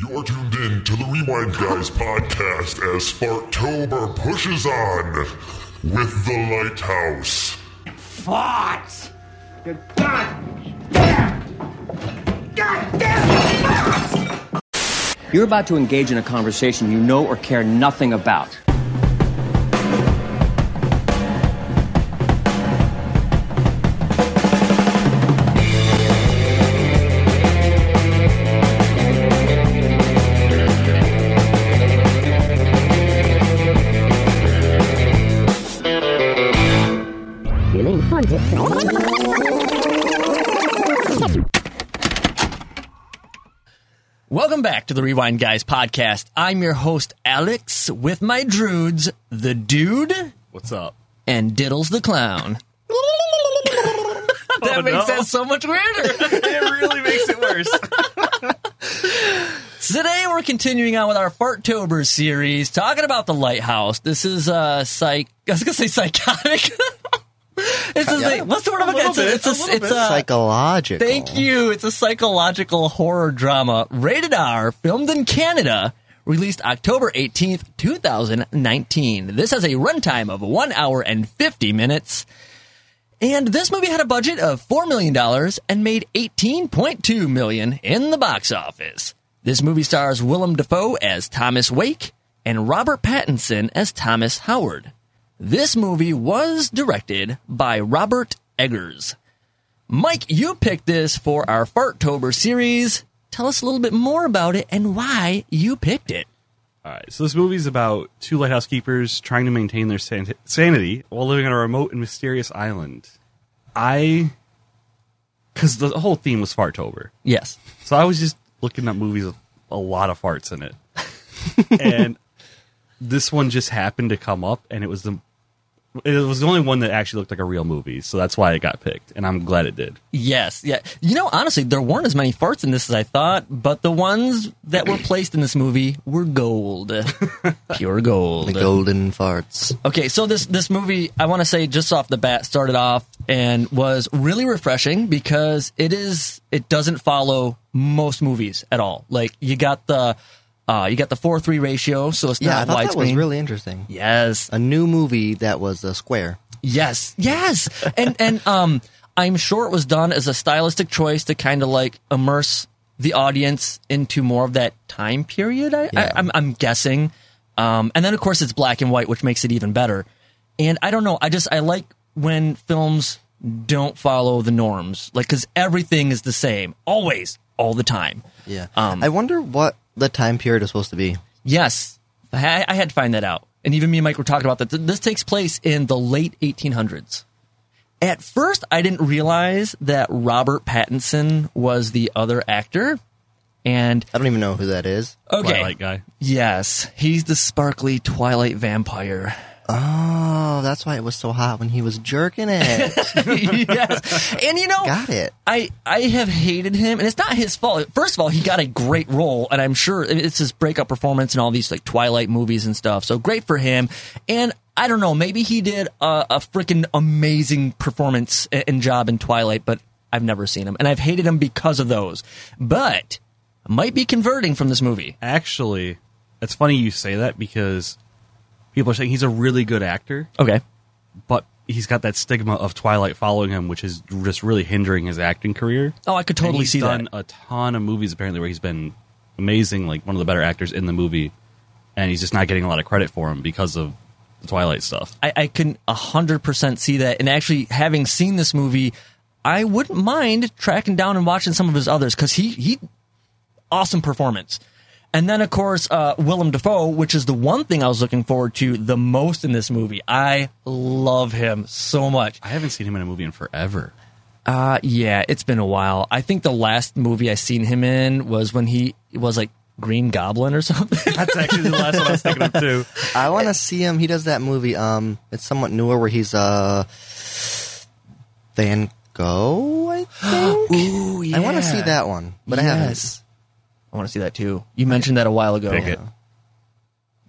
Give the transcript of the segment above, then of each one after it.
You're tuned in to the Rewind Guys podcast as Fartober pushes on with the Lighthouse. Farts! You goddamn! Goddamn farts! You're about to engage in a conversation you know or care nothing about. To the Rewind Guys podcast. I'm your host, Alex, with my druids, the dude What's up? and Diddles the clown. that Oh, makes no. that so much weirder. it really makes it worse. Today we're continuing on with our Fartober series, talking about the lighthouse. This is uh psych. I was gonna say psychotic. It's a, what's the word I'm A looking at? bit, It's a, a it's a Psychological. Thank you. It's a psychological horror drama, rated R, filmed in Canada, released October 18th, 2019. This has a runtime of 1 hour and 50 minutes. And this movie had a budget of $4 million and made 18.2 million in the box office. This movie stars Willem Dafoe as Thomas Wake and Robert Pattinson as Thomas Howard. This movie was directed by Robert Eggers. Mike, you picked this for our Fartober series. Tell us a little bit more about it and why you picked it. All right, so this movie is about two lighthouse keepers trying to maintain their san- sanity while living on a remote and mysterious island. I, because the whole theme was Fartober, Yes. so I was just looking at movies with a lot of farts in it, and this one just happened to come up, and it was the. It was the only one that actually looked like a real movie, so that's why it got picked, and I'm glad it did. Yes. Yeah. You know, honestly, there weren't as many farts in this as I thought, but the ones that were placed in this movie were gold. Pure gold. The golden farts. Okay, so this this movie, I want to say just off the bat, started off and was really refreshing because it is it doesn't follow most movies at all. Like you got the uh, you got the four three ratio, so it's Yeah, I not thought widescreen. that was really interesting. yes, A new movie that was a square. yes, yes, and and um, I'm sure it was done as a stylistic choice to kind of like immerse the audience into more of that time period. I, Yeah. I, I'm, I'm guessing, um, and then of course it's black and white, which makes it even better. And I don't know, I just I like when films don't follow the norms, like because everything is the same, always, all the time. Yeah. Um, I wonder what the time period is supposed to be. Yes, I, I had to find that out. And even me and Mike were talking about that. This takes place in the late 1800s. At first, I didn't realize that Robert Pattinson was the other actor. And I don't even know who that is. okay, Twilight guy. yes, he's the sparkly Twilight vampire. Oh, that's why it was so hot when he was jerking it. yes, and you know, Got it. I I have hated him, and it's not his fault. First of all, he got a great role, and I'm sure it's his breakup performance in all these like Twilight movies and stuff. So great for him. And I don't know, maybe he did a, a freaking amazing performance and job in Twilight, but I've never seen him, and I've hated him because of those. But might be converting from this movie. Actually, it's funny you say that because people are saying he's a really good actor, Okay. but he's got that stigma of Twilight following him, which is just really hindering his acting career. Oh, I could And totally he's see done that. a ton of movies apparently where he's been amazing, like one of the better actors in the movie, and he's just not getting a lot of credit for him because of the Twilight stuff. I, I can hundred percent see that. And actually, having seen this movie, I wouldn't mind tracking down and watching some of his others because he he awesome performance. And then of course uh, Willem Dafoe, which is the one thing I was looking forward to the most in this movie. I love him so much. I haven't seen him in a movie in forever. Uh yeah, it's been a while. I think the last movie I seen him in was when he was like Green Goblin or something. That's actually the last one I was thinking of too. I want to see him. He does that movie. Um, it's somewhat newer where he's uh Van Gogh. I think. Ooh, yeah. I want to see that one, but I haven't. Yes. I want to see that too. You mentioned that a while ago. Pick it.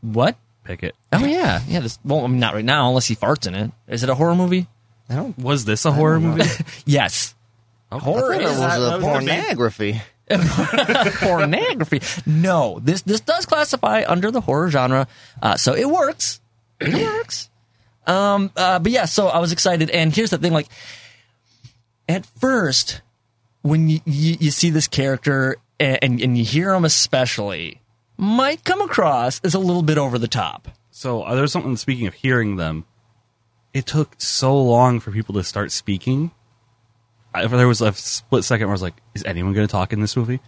What? Pick it. Oh yeah, yeah. This well, I mean, not right now, unless he farts in it. Is it a horror movie? I don't. Was this a horror movie? Yes. I Horror thought it is was that- a was pornography. pornography. No, this this does classify under the horror genre, uh, so it works. It works. Um, uh, but yeah, so I was excited, and here's the thing: like, at first, when you you, you see this character and, and and you hear him, especially, might come across as a little bit over the top. So uh, there's something. Speaking of hearing them, it took so long for people to start speaking. I, there was a split second where I was like, "Is anyone going to talk in this movie?"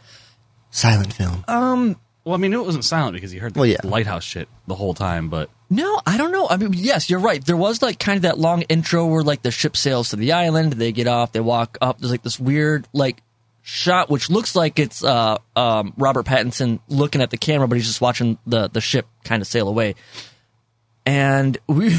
Silent film. Um. Well, I mean, it wasn't silent because you heard the Well, yeah. lighthouse shit the whole time, but No, I don't know. I mean, yes, you're right. There was like kind of that long intro where like the ship sails to the island, they get off, they walk up. There's like this weird like shot which looks like it's uh, um, Robert Pattinson looking at the camera, but he's just watching the the ship kind of sail away. And we,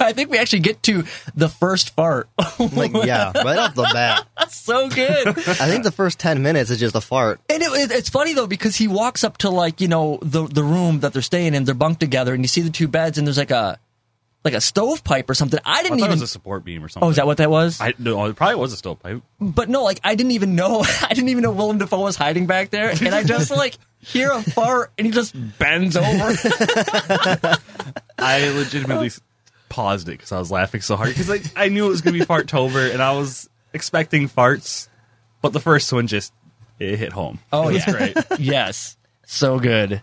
I think we actually get to the first fart. Like, yeah, right off the bat. That's so good. I think the first 10 minutes is just a fart. And it, it- it's funny though because he walks up to like you know the the room that they're staying in. They're bunked together, and you see the two beds, and there's like a like a stovepipe or something. I I didn't thought even. it was a support beam or something. oh, is that what that was? I no, it probably was a stovepipe. but no, like I didn't even know. I didn't even know Willem Dafoe was hiding back there, and I just like hear a fart, and he just bends over. I legitimately paused it because I was laughing so hard because like I knew it was going to be Fartober and I was expecting farts, but the first one just it hit home. Oh, it was yeah. great. yes, so good.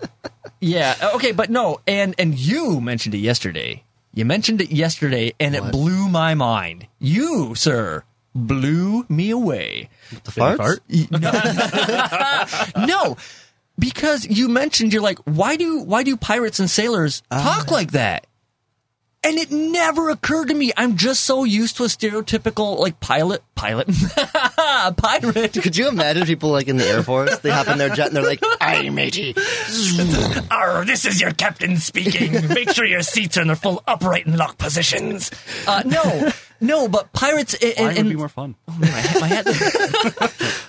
Yeah. Okay, but no, and and you mentioned it yesterday. You mentioned it yesterday, and it blew my mind. You, sir, blew me away. The farts? fart? No, because you mentioned you're like, why do why do pirates and sailors ah. talk like that? And it never occurred to me. I'm just so used to a stereotypical like pilot pilot pirate. Could you imagine people like in the Air Force? They hop in their jet and they're like, "Aye, matey." Arr, this is your captain speaking. Make sure your seats are in their full upright and locked positions. Uh, no, no, but pirates and, Mine and, would be more fun. my my head.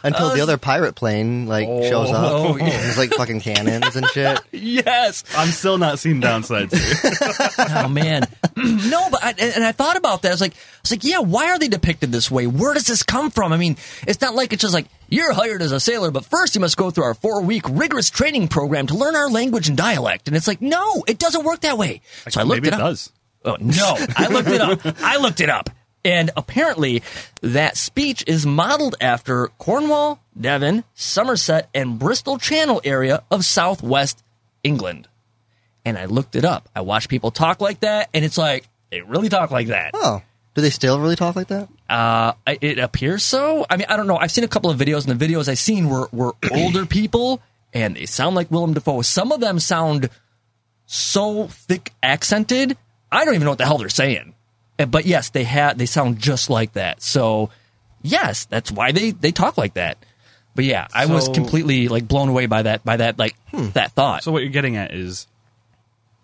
Until the oh, other pirate plane like shows oh. up. oh, yeah. There's like fucking cannons and shit. yes. I'm still not seeing downsides here. Oh man, no, but I, and I thought about that. I was like, I was like, yeah, why are they depicted this way? Where does this come from? I mean, it's not like it's just like you're hired as a sailor, but first you must go through our four week rigorous training program to learn our language and dialect. And it's like, no, it doesn't work that way. So I looked Maybe it Maybe it up. does. Oh, no, I looked it up. I looked it up. And apparently, that speech is modeled after Cornwall, Devon, Somerset, and Bristol Channel area of southwest England. And I looked it up. I watched people talk like that, and it's like, they really talk like that. Oh, do they still really talk like that? Uh, it appears so. I mean, I don't know. I've seen a couple of videos, and the videos I've seen were, were older people, and they sound like Willem Dafoe. Some of them sound so thick accented, I don't even know what the hell they're saying. Uh, But yes, they had they sound just like that. So yes, that's why they they talk like that. But yeah, I was completely like blown away by that by that like that thought. So what you're getting at is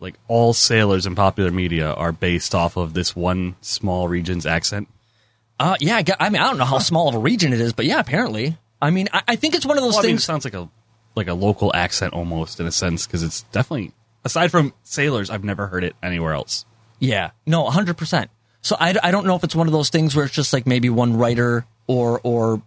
like all sailors in popular media are based off of this one small region's accent. uh, yeah, I, got, I mean, I don't know how small of a region it is, but yeah, apparently. I mean, I, I think it's one of those Well, I mean, it things. sounds like a like a local accent almost in a sense because it's definitely aside from sailors, I've never heard it anywhere else. Yeah, no, hundred percent. So I, I don't know if it's one of those things where it's just like maybe one writer or or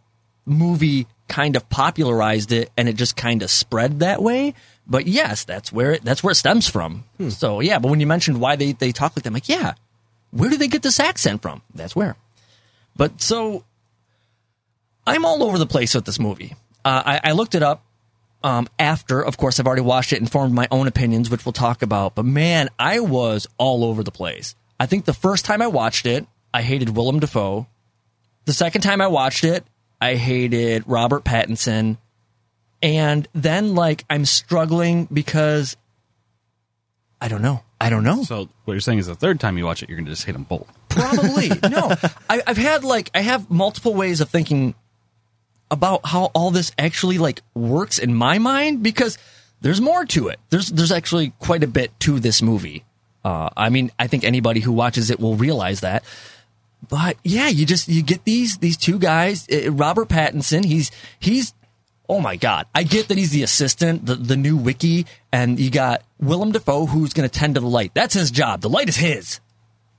movie kind of popularized it and it just kind of spread that way. But yes, that's where it that's where it stems from. So yeah, but when you mentioned why they they talk like that, I'm like, yeah, where do they get this accent from? That's where. But so I'm all over the place with this movie. Uh, I, I looked it up um, after, of course, I've already watched it and formed my own opinions, which we'll talk about. But man, I was all over the place. I think the first time I watched it, I hated Willem Dafoe. The second time I watched it, I hated Robert Pattinson. And then, like, I'm struggling because I don't know. I don't know. So what you're saying is the third time you watch it, you're going to just hate them both. Probably no. I, I've had like I have multiple ways of thinking about how all this actually like works in my mind because there's more to it. There's there's actually quite a bit to this movie. Uh, I mean, I think anybody who watches it will realize that. But yeah, you just you get these these two guys. Uh, Robert Pattinson, he's he's oh my god. I get that he's the assistant, the the new wickie, and you got Willem Dafoe who's going to tend to the light. That's his job. The light is his.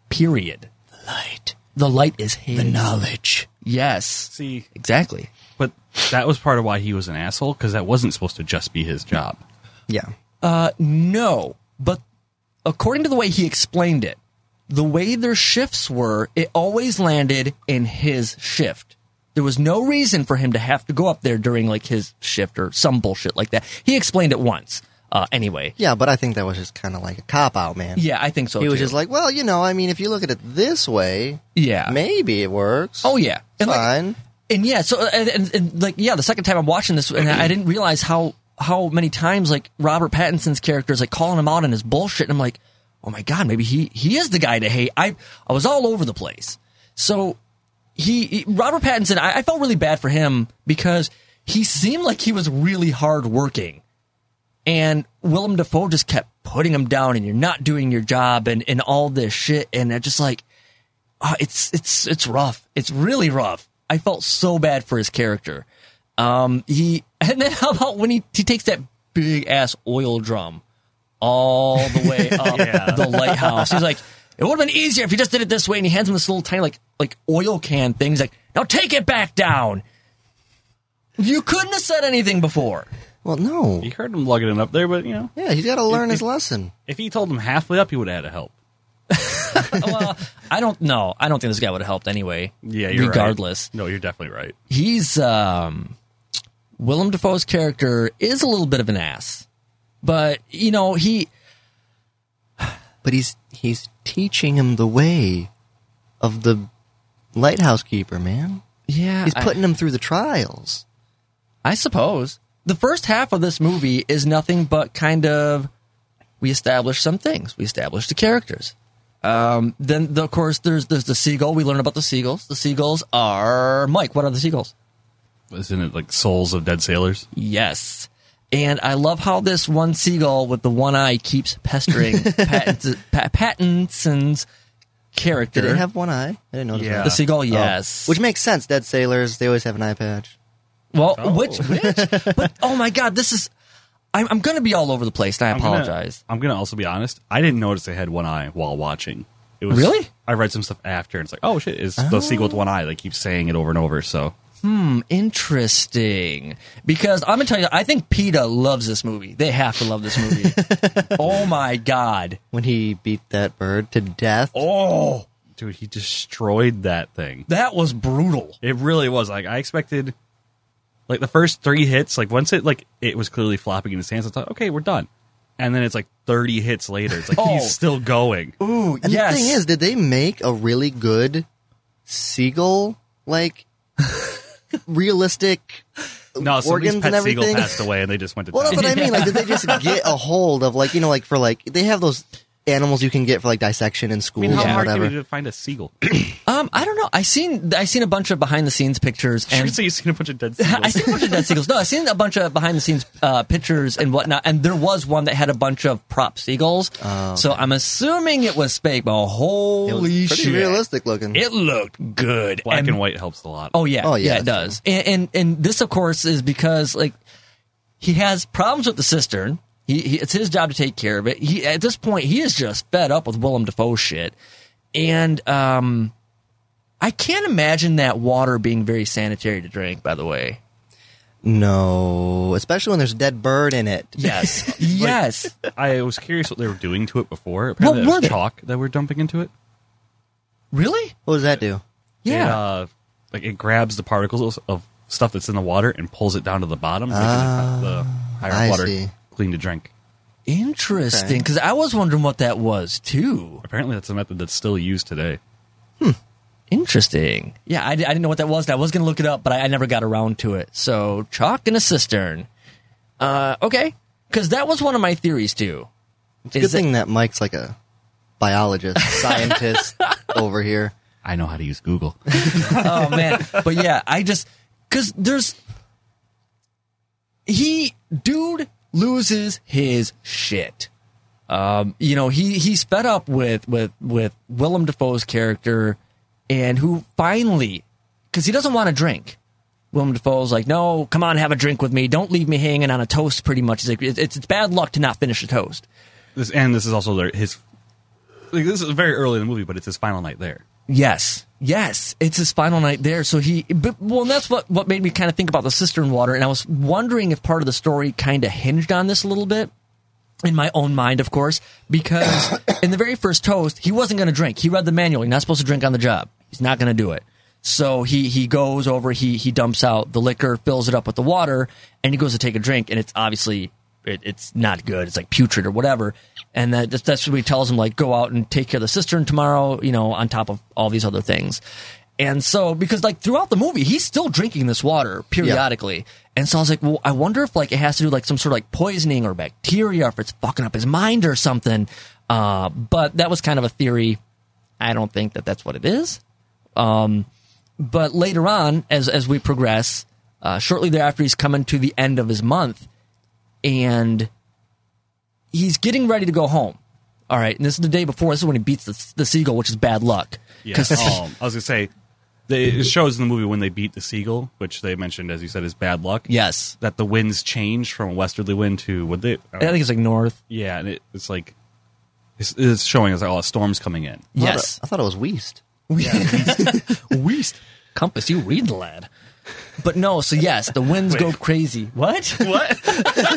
Period. The light. The light is his. The knowledge. Yes. See, Exactly. but that was part of why he was an asshole because that wasn't supposed to just be his job. Yeah. Uh, no, but according to the way he explained it, the way their shifts were, it always landed in his shift. There was no reason for him to have to go up there during like his shift or some bullshit like that. He explained it once. Uh, anyway, Yeah, but I think that was just kind of like a cop out, man. yeah, I think so. He was too. just like, well, you know, I mean, if you look at it this way, yeah, maybe it works. oh yeah, and like, fine. and yeah, so and, and, and like yeah, the second time I'm watching this, and I didn't realize how how many times like Robert Pattinson's character is like calling him out on his bullshit, and I'm like, oh my god, maybe he he is the guy to hate. I I was all over the place. So he, he- Robert Pattinson, I, I felt really bad for him because he seemed like he was really hard working. And Willem Dafoe just kept putting him down, and you're not doing your job, and, and all this shit, and I just like, uh, it's it's it's rough. It's really rough. I felt so bad for his character. Um, he and then how about when he he takes that big ass oil drum all the way up the lighthouse? He's like, it would have been easier if you just did it this way. And he hands him this little tiny like like oil can thing. He's like, now take it back down. You couldn't have said anything before. Well, no. You heard him lugging it up there, but you know, Yeah, he's got to learn If- his lesson. if he told him halfway up, he would have had to help. well, I don't know. I don't think this guy would have helped anyway. Yeah, you're right. regardless. No, you're definitely right. he's um Willem Dafoe's character is a little bit of an ass. But, you know, he But he's he's teaching him the way of the lighthouse keeper, man. yeah, He's I- putting him through the trials. I, suppose. The first half of this movie is nothing but kind of we establish some things. We establish the characters. Um, then the, of course there's there's the seagull. We learn about the seagulls. The seagulls are Mike. What are the seagulls? Isn't it like souls of dead sailors? Yes. And I love how this one seagull with the one eye keeps pestering Pattins- Pa- Pattinson's character. Did it have one eye? I didn't notice Yeah. that. the seagull? Oh. Yes. Which makes sense. Dead sailors, they always have an eye patch. well, Oh. which which? but oh my god, this is. I'm, I'm going to be all over the place, and I I'm gonna- apologize. I'm gonna also be honest. I didn't notice they had one eye while watching. It was Really? I read some stuff after, and it's like, oh shit, is the oh. sequel with one eye? They keep saying it over and over. So Hmm, interesting, because I'm gonna tell you, I think PETA loves this movie. They have to love this movie. oh my god! When he beat that bird to death. Oh, dude, he destroyed that thing. that was brutal. It really was. Like I expected, like the first three hits. Like once it like it was clearly flopping in his hands. I thought, okay, we're done. And then it's like 30 hits later. It's like Oh. he's still going. Ooh, And yes. the thing is, did they make a really good seagull, like, realistic No, organs pet and everything? passed away, and they just went to Well, that's what I mean. Like, did they just get a hold of, like, you know, like for like they have those animals you can get for like dissection in I mean, how and hard whatever. can it to find a seagull? Um, I don't know. I seen I seen a bunch of behind the scenes pictures Sure, and so you've seen a bunch of dead seagulls. I seen a bunch of dead seagulls. No, I seen a bunch of behind the scenes uh, pictures and whatnot, and there was one that had a bunch of prop seagulls. So I'm assuming it was fake, but It was holy pretty shit, realistic looking. it looked good. Black and, white helps a lot. Oh yeah, Oh, yeah, yeah, it that's does. And, and and this, of course, is because like he has problems with the cistern. He, he it's his job to take care of it. He at this point he is just fed up with Willem Dafoe shit, and um, I can't imagine that water being very sanitary to drink. By the way, no, especially when there's a dead bird in it. yes, yes. I was curious what they were doing to it before. Apparently, What were was they? chalk that we're dumping into it. Really? What does that do? Yeah. It, uh, like it grabs the particles of stuff that's in the water and pulls it down to the bottom, making the, the higher I water see. Clean to drink. Interesting, because I was wondering what that was too. Apparently, that's a method that's still used today. Hmm. Interesting. Yeah, I, I didn't know what that was. and I was going to look it up, but I, I never got around to it. So, chalk in a cistern. Uh, okay, because that was one of my theories too. It's a good thing that Mike's like a biologist, scientist over here. I know how to use Google. oh man, but yeah, I just because there's he dude loses his shit. Um, you know he he's fed up with with with Willem Dafoe's character, and who finally because he doesn't want to drink. Willem Dafoe's like, no, come on, have a drink with me. Don't leave me hanging on a toast. Pretty much, he's like, it's, it's bad luck to not finish a toast. This and this is also his. Like, this is very early in the movie, but it's his final night there. Yes, yes, it's his final night there. So he, but, well, and that's what what made me kind of think about the cistern water, and I was wondering if part of the story kind of hinged on this a little bit. In my own mind, of course, because in the very first toast, he wasn't going to drink. He read the manual. You're not supposed to drink on the job. He's not going to do it. So he he goes over, he he dumps out the liquor, fills it up with the water, and he goes to take a drink, and it's obviously it, it's not good. It's like putrid or whatever. And that, that's- that's what he tells him, like, go out and take care of the cistern tomorrow, you know, on top of all these other things. And so, because like throughout the movie, he's still drinking this water periodically. And so I was like, well, I wonder if like it has to do like some sort of like poisoning or bacteria, or if it's fucking up his mind or something. Uh, but that was kind of a theory. I don't think that that's what it is. Um, but later on, as as we progress, uh, shortly thereafter, he's coming to the end of his month, and he's getting ready to go home. All right, and this is the day before. This is when he beats the, the seagull, which is bad luck. Yeah. 'Cause- um, I was gonna say, they, it shows in the movie when they beat the seagull, which they mentioned, as you said, is bad luck. yes, That the winds change from a westerly wind to what they? I think it's like north. yeah, and it, it's like it's, it's showing us like, oh, a storm's coming in. I thought Yes, it- I thought it was Weast. west. Compass, you read, the lad. But no, so yes, the winds go crazy. What? What?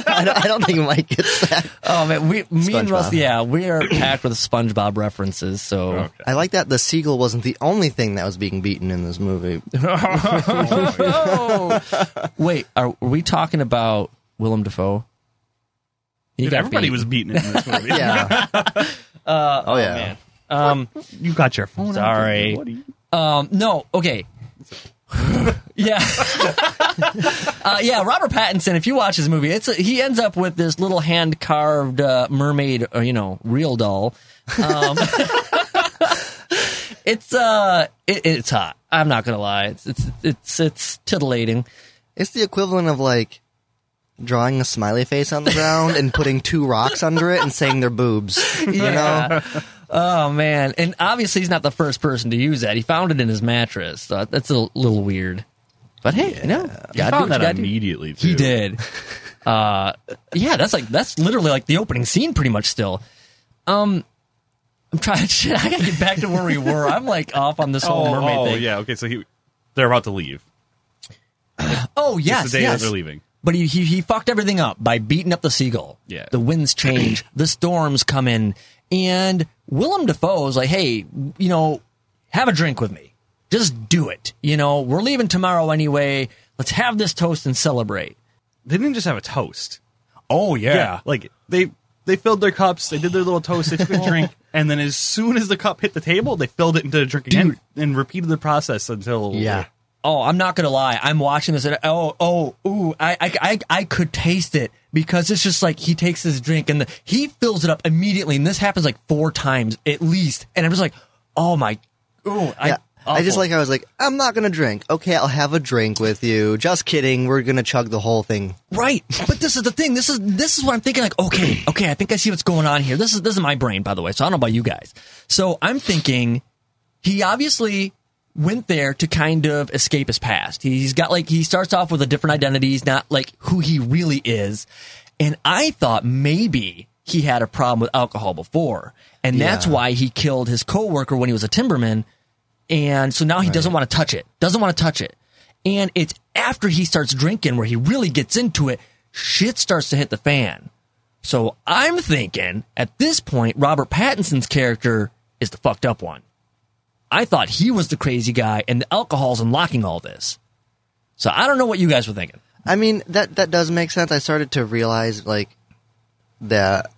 I don't, I don't think Mike gets that. Oh man, we, me and SpongeBob. Russ, yeah, we are packed with SpongeBob references. So Okay. I like that the seagull wasn't the only thing that was being beaten in this movie. oh, wait, are, are we talking about Willem Dafoe? He Dude, everybody beat. was beaten in this movie. Yeah. oh yeah. man. you got your phone. out. Sorry. What are you? Um, no, okay. yeah, uh, yeah. Robert Pattinson. If you watch his movie, it's a, he ends up with this little hand carved uh, mermaid, or, you know, real doll. Um, it's uh, it, it's hot. I'm not gonna lie. It's it's it's it's titillating. It's the equivalent of like drawing a smiley face on the ground and putting two rocks under it and saying they're boobs. You know? Oh man, and obviously he's not the first person to use that. He found it in his mattress. So that's a little weird. But hey, you know, You found what you that immediately. Too. He did. Uh, yeah, that's like that's literally like the opening scene, pretty much. Still, um, I'm trying. Shit, I gotta get back to where we were. I'm like off on this whole Oh, mermaid oh, thing. yeah. Okay, so he, they're about to leave. Oh yes, it's the day yes. they're leaving. But he, he he fucked everything up by beating up the seagull. Yeah. The winds change, the storms come in, and Willem Dafoe is like, hey, you know, have a drink with me. Just do it. You know, we're leaving tomorrow anyway. Let's have this toast and celebrate. They didn't just have a toast. Oh yeah. like they they filled their cups, they did their little toast, they took a drink, and then as soon as the cup hit the table, they filled it into a drink again and repeated the process until Yeah. Oh, I'm not gonna lie. I'm watching this and oh, oh, ooh, I, I, I, I could taste it because it's just like he takes his drink and the, he fills it up immediately, and this happens like four times at least, and I'm just like, oh my, ooh, I, Yeah. I just like I was like, I'm not gonna drink. Okay, I'll have a drink with you. Just kidding. We're gonna chug the whole thing. right, but this is the thing. This is this is what I'm thinking. Like, okay, okay, I think I see what's going on here. This is this is my brain, by the way. So I don't know about you guys. So I'm thinking he obviously went there to kind of escape his past. He's got like he starts off with a different identity. He's not like who he really is. And I thought maybe he had a problem with alcohol before. And that's why he killed his coworker when he was a timberman. And so now he doesn't want to touch it. Doesn't want to touch it. And it's after he starts drinking where he really gets into it, shit starts to hit the fan. So I'm thinking at this point, Robert Pattinson's character is the fucked up one. I thought he was the crazy guy and the alcohol's unlocking all this. So I don't know what you guys were thinking. I mean, that that does make sense. I started to realize like that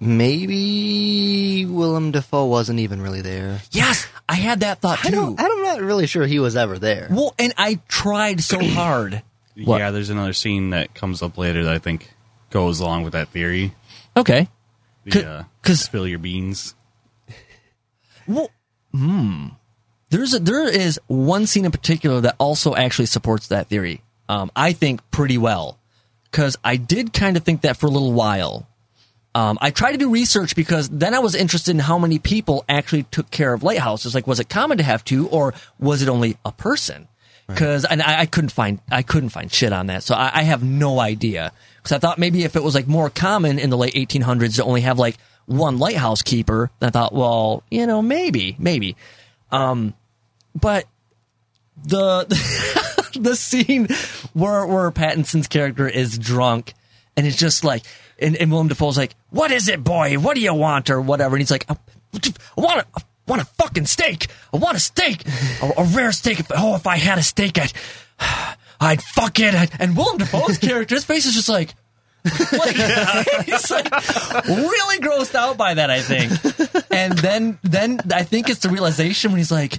maybe Willem Dafoe wasn't even really there. Yes, I had that thought I too. don't. I'm not really sure he was ever there. well, and I tried so hard. What? Yeah, there's another scene that comes up later that I think goes along with that theory. Okay. The, uh, 'cause- spill your beans. Well, hmm. There's a, there is one scene in particular that also actually supports that theory. Um, I think pretty well because I did kind of think that for a little while. Um, I tried to do research because then I was interested in how many people actually took care of lighthouses. Like, was it common to have two, or was it only a person? Because and I, I couldn't find I couldn't find shit on that, so I, I have no idea. Because I thought maybe if it was like more common in the late 1800s to only have like one lighthouse keeper, then I thought, well, you know, maybe, maybe. Um, but the the scene where where Pattinson's character is drunk and it's just like and, and Willem Dafoe's like, "What is it, boy? What do you want?" or whatever, and he's like, "I want a, I want a fucking steak. I want a steak, a, a rare steak. If, oh, if I had a steak, I'd I'd fuck it." And Willem Dafoe's character, his face is just like. Like, he's like really grossed out by that, I think. And then, then I think it's the realization when he's like,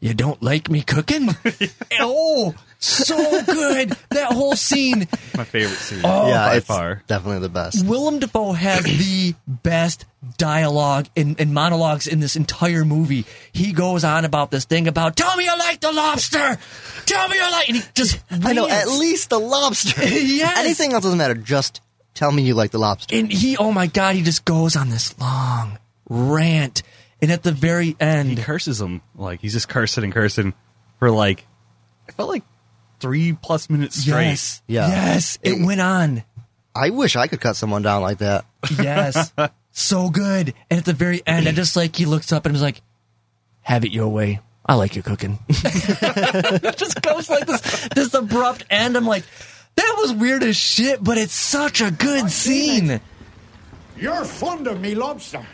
"You don't like me cooking?" oh, so good that whole scene. My favorite scene. Oh, yeah, by it's far. definitely the best. Willem Dafoe has the best dialogue and, and monologues in this entire movie. He goes on about this thing about "Tell me you like the lobster." Tell me you like, and he just I know, at least the lobster. Yes. Anything else doesn't matter. Just tell me you like the lobster. and he, oh my god, he just goes on this long rant, and at the very end, he end, curses him like he's just cursing and cursing for like I felt like three plus minutes straight. yes, Yeah. yes, it went on. I wish I could cut someone down like that. Yes. so good. And at the very end, I just like, he looks up and was like, have it your way. I like your cooking. it just goes like this, this abrupt end. I'm like, that was weird as shit, but it's such a good scene. You're fond of me lobster.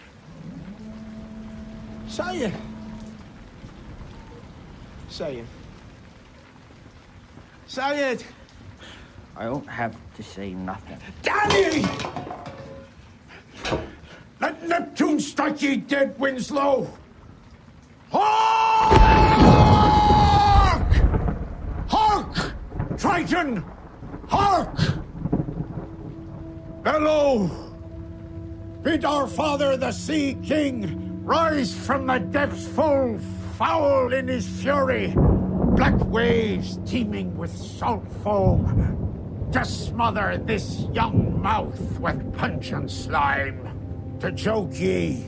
Say it. Say it. Say it. I don't have to say nothing. Danny! Let Neptune strike ye dead, Winslow! Hark! Hark! Triton! Hark! Bellow! Bid our father, the Sea King, rise from the depths full, foul in his fury. Black waves teeming with salt foam, to smother this young mouth with pungent slime. To choke ye,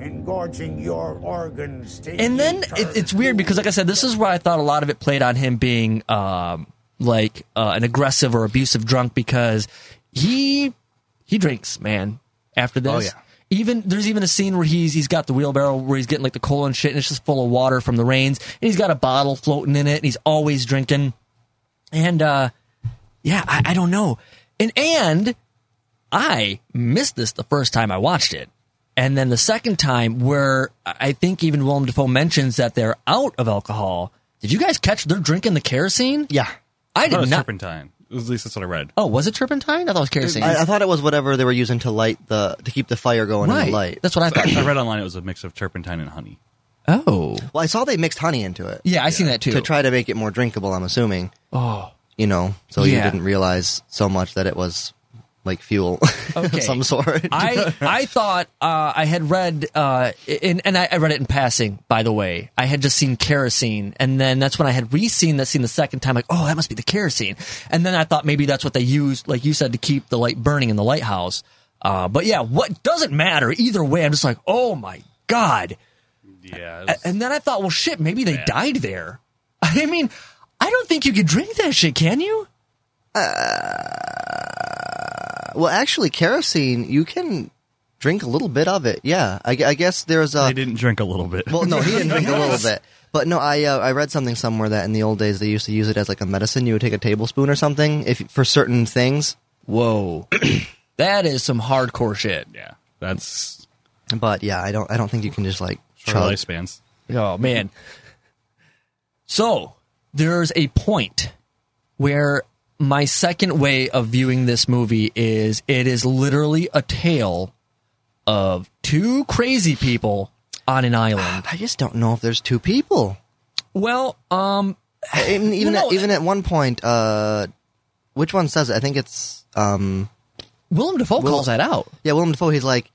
engorging your organs. till And then it, it's weird because, like I said, this is where I thought a lot of it played on him being um, like uh, an aggressive or abusive drunk because he he drinks, man. After this, Oh, yeah. Even there's even a scene where he's he's got the wheelbarrow where he's getting like the coal and shit, and it's just full of water from the rains, and he's got a bottle floating in it, and he's always drinking. And uh, yeah, I, I don't know, and and I missed this the first time I watched it. And then the second time, where I think even Willem Dafoe mentions that they're out of alcohol. Did you guys catch they're drinking the kerosene? Yeah. I I thought it did not. turpentine. At least that's what I read. Oh, was it turpentine? I thought it was kerosene. I, I thought it was whatever they were using to light the to keep the fire going in right. the light. That's what I thought. I read online it was a mix of turpentine and honey. oh, Well, I saw they mixed honey into it yeah, I seen that too. to try to make it more drinkable. I'm assuming, oh, you know, so you Yeah. didn't realize so much that it was like fuel Okay. of some sort. I I thought uh, I had read uh, in, and I, I read it in passing. By the way, I had just seen kerosene, and then that's when I had re-seen that scene the second time. Like, oh, that must be the kerosene. And then I thought maybe that's what they used, like you said, to keep the light burning in the lighthouse. Uh, but yeah, what doesn't matter either way. I'm just like, oh my god. Yeah. And then I thought, well, shit, maybe they died there. I mean, I don't think you could drink that shit, can you? Well, actually, kerosene you can drink a little bit of it. Yeah, I, I guess there's a they didn't drink a little bit. Well, no, he didn't drink a little bit. But no, I uh, I read something somewhere that in the old days they used to use it as like a medicine. You would take a tablespoon or something if for certain things. Whoa, that is some hardcore shit. yeah. That's But yeah, I don't I don't think you can just like short chug. lifespans. Oh man. So there's a point where my second way of viewing this movie is it is literally a tale of two crazy people on an island. I just don't know if there's two people. Well, um, Even even at, even at one point, uh, which one says it? I think it's um Willem Dafoe Will- calls that out. yeah Willem Dafoe. He's like,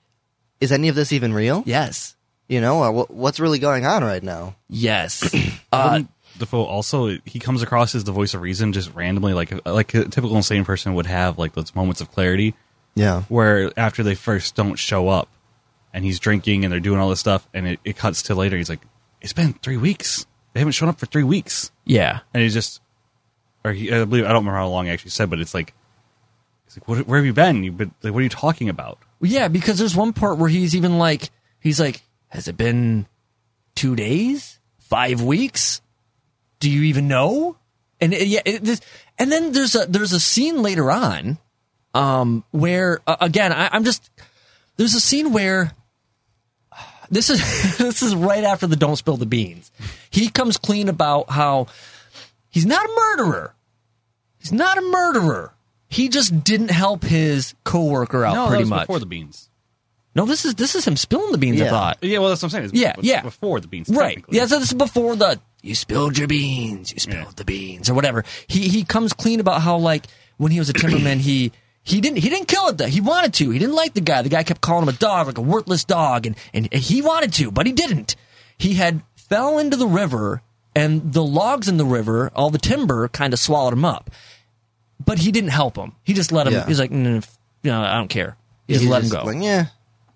is any of this even real? Yes. You know, or what, what's really going on right now? Yes. uh, Dafoe also he comes across as the voice of reason just randomly like like a typical insane person would have like those moments of clarity Yeah, where after they first don't show up and he's drinking and they're doing all this stuff and it, it cuts to later he's like it's been three weeks they haven't shown up for three weeks yeah. and he's just or he, I believe I don't remember how long he actually said but it's like he's like what, where have you been you've been like what are you talking about Yeah, because there's one part where he's even like, he's like, has it been two days? five weeks. Do you even know? And it, yeah, it, this, and then there's a there's a scene later on, um, where uh, again I, I'm just there's a scene where this is this is right after the don't spill the beans. He comes clean about how he's not a murderer. He's not a murderer. He just didn't help his coworker out no, that pretty was much. before the beans. no, this is this is him spilling the beans. I thought. Yeah, well, that's what I'm saying. It's Yeah, it's yeah. before the beans. Right. Yeah, so this is before the you spilled your beans, you spilled Yeah. the beans or whatever. He he comes clean about how like when he was a timberman he he didn't he didn't kill it though. He wanted to. He didn't like the guy. The guy kept calling him a dog, like a worthless dog, and, and he wanted to, but he didn't. He had fell into the river and the logs in the river, all the timber kind of swallowed him up. But he didn't help him. He just let him Yeah. he's like, you know, I don't care. He just He's let him go. Like, yeah,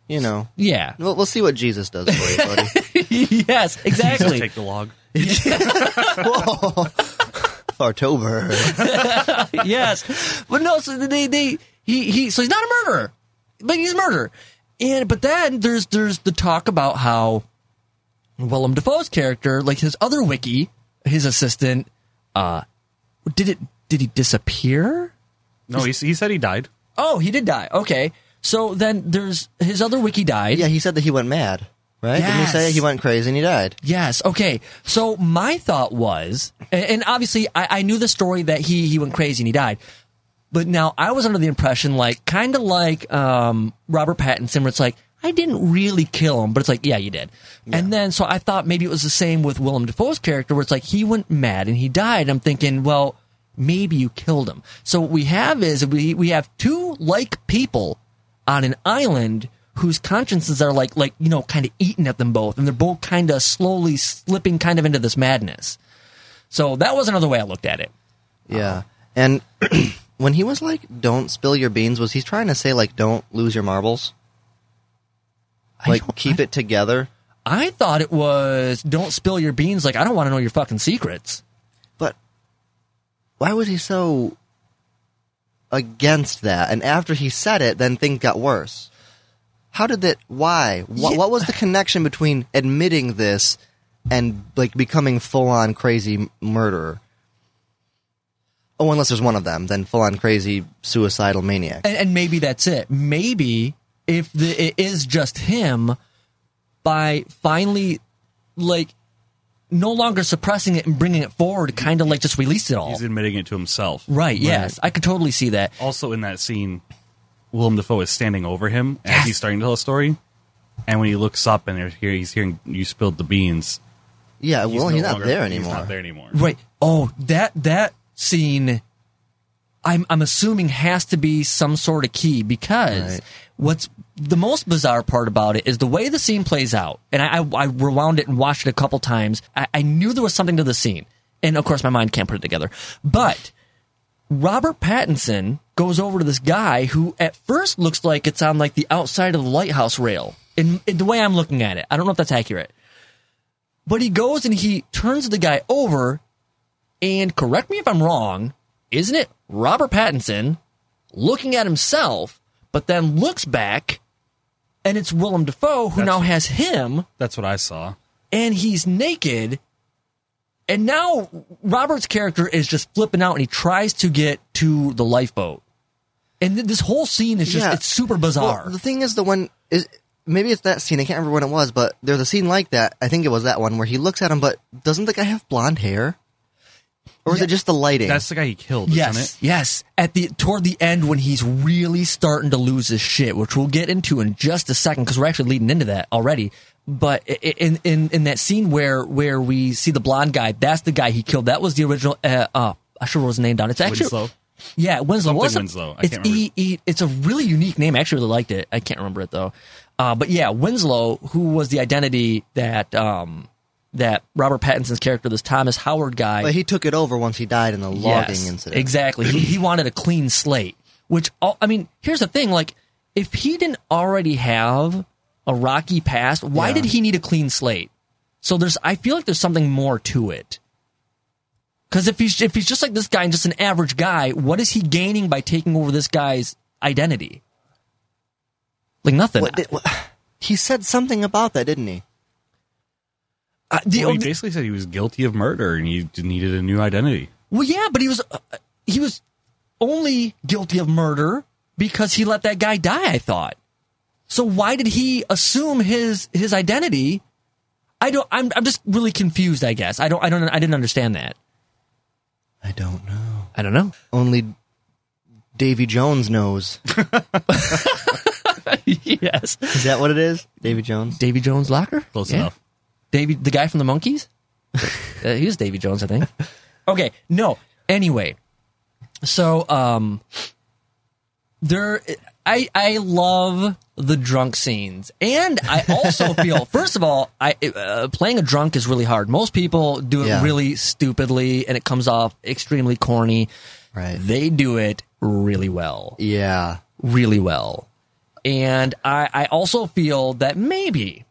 you know. yeah. We'll, we'll see what Jesus does for you, buddy. yes, exactly. Take the log. October. yes, but no. So they they he he. So he's not a murderer, but he's a murderer. And but then there's there's the talk about how Willem Dafoe's character, like his other wickie, his assistant, uh, did it did he disappear? No, he, he said he died. Oh, he did die. Okay, so then there's his other wickie died. yeah, he said that he went mad, right? Didn't he say he went crazy and he died? Yes. Okay. So my thought was, and, and obviously I, I knew the story that he he went crazy and he died, but now I was under the impression, like kind of like um, Robert Pattinson, where it's like I didn't really kill him, but it's like yeah, you did. And then so I thought maybe it was the same with Willem Dafoe's character, where it's like he went mad and he died. I'm thinking, well, maybe you killed him. So what we have is we we have two like people on an island whose consciences are like like you know kind of eating at them both and they're both kind of slowly slipping kind of into this madness so that was another way i looked at it Yeah. And when he was like, "Don't spill your beans," was he trying to say like, "Don't lose your marbles"? Like, keep it together. i thought it was don't spill your beans like i don't want to know your fucking secrets But why was he so against that? And after he said it, then things got worse. How did that? Why? What, Yeah. what was the connection between admitting this and like becoming full on crazy murderer? Oh, unless there's one of them, then full on crazy suicidal maniac. and, and maybe that's it maybe if the, it is just him by finally like no longer suppressing it and bringing it forward kind of like just released it all He's admitting it to himself. right yes i could totally see that Also, in that scene, Willem Dafoe is standing over him as he's starting to tell a story. And when he looks up and here, he's hearing you spilled the beans. Yeah, well, no he's not longer- there anymore. He's not there anymore. Right. Oh, that that scene I'm I'm assuming has to be some sort of key because Right. what's the most bizarre part about it is the way the scene plays out. And I I, I rewound it and watched it a couple times. I, I knew there was something to the scene. And of course my mind can't put it together. But Robert Pattinson goes over to this guy who at first looks like it's on like the outside of the lighthouse rail. In, in the way I'm looking at it. I don't know if that's accurate. But he goes and he turns the guy over and correct me if I'm wrong, isn't it Robert Pattinson looking at himself, but then looks back and it's Willem Dafoe who That's- now has him That's what I saw. and he's naked. And now Robert's character is just flipping out and he tries to get to the lifeboat. And th- this whole scene is just, Yeah. it's super bizarre. Well, the thing is, the one is maybe it's that scene. I can't remember when it was, but there's a scene like that. I think it was that one where he looks at him, but doesn't the guy have blonde hair? Or is it just the lighting? That's the guy he killed, Yes, isn't it? yes. At the toward the end when he's really starting to lose his shit, which we'll get into in just a second because we're actually leading into that already. But i- i- in in in that scene where where we see the blonde guy, that's the guy he killed. That was the original. Uh, uh I should wrote his name down. It's actually Winslow. yeah, Winslow. Something Wasn't- Winslow. I it's can't remember. E, e, It's a really unique name. I actually really liked it. I can't remember it though. Uh, but yeah, Winslow, who was the identity that um that Robert Pattinson's character, this Thomas Howard guy, but he took it over once he died in the logging Yes, incident. Exactly. he, he wanted a clean slate. Which all, I mean, here's the thing: like, if he didn't already have a rocky past, why Yeah. did he need a clean slate? So there's, I feel like there's something more to it. Because if he's if he's just like this guy and just an average guy, what is he gaining by taking over this guy's identity? Like nothing. What did- what- he said something about that, didn't he? Uh, the, Well, he basically said he was guilty of murder and he needed a new identity. well, yeah, but he was uh, he was only guilty of murder because he let that guy die. I thought. So why did he assume his his identity? I don't. I'm I'm just really confused. I guess I don't. I don't. I didn't understand that. I don't know. I don't know. Only Davy Jones knows. yes, Is that what it is? Davy Jones? Davy Jones locker. Close Yeah. enough. Davy, the guy from the Monkees. uh, he was Davy Jones, I think. Okay, no. Anyway, so um, there, I I love the drunk scenes, and I also feel first of all, I uh, playing a drunk is really hard. Most people do it Yeah. really stupidly, and it comes off extremely corny. Right. They do it really well Yeah. really well. And I, I also feel that maybe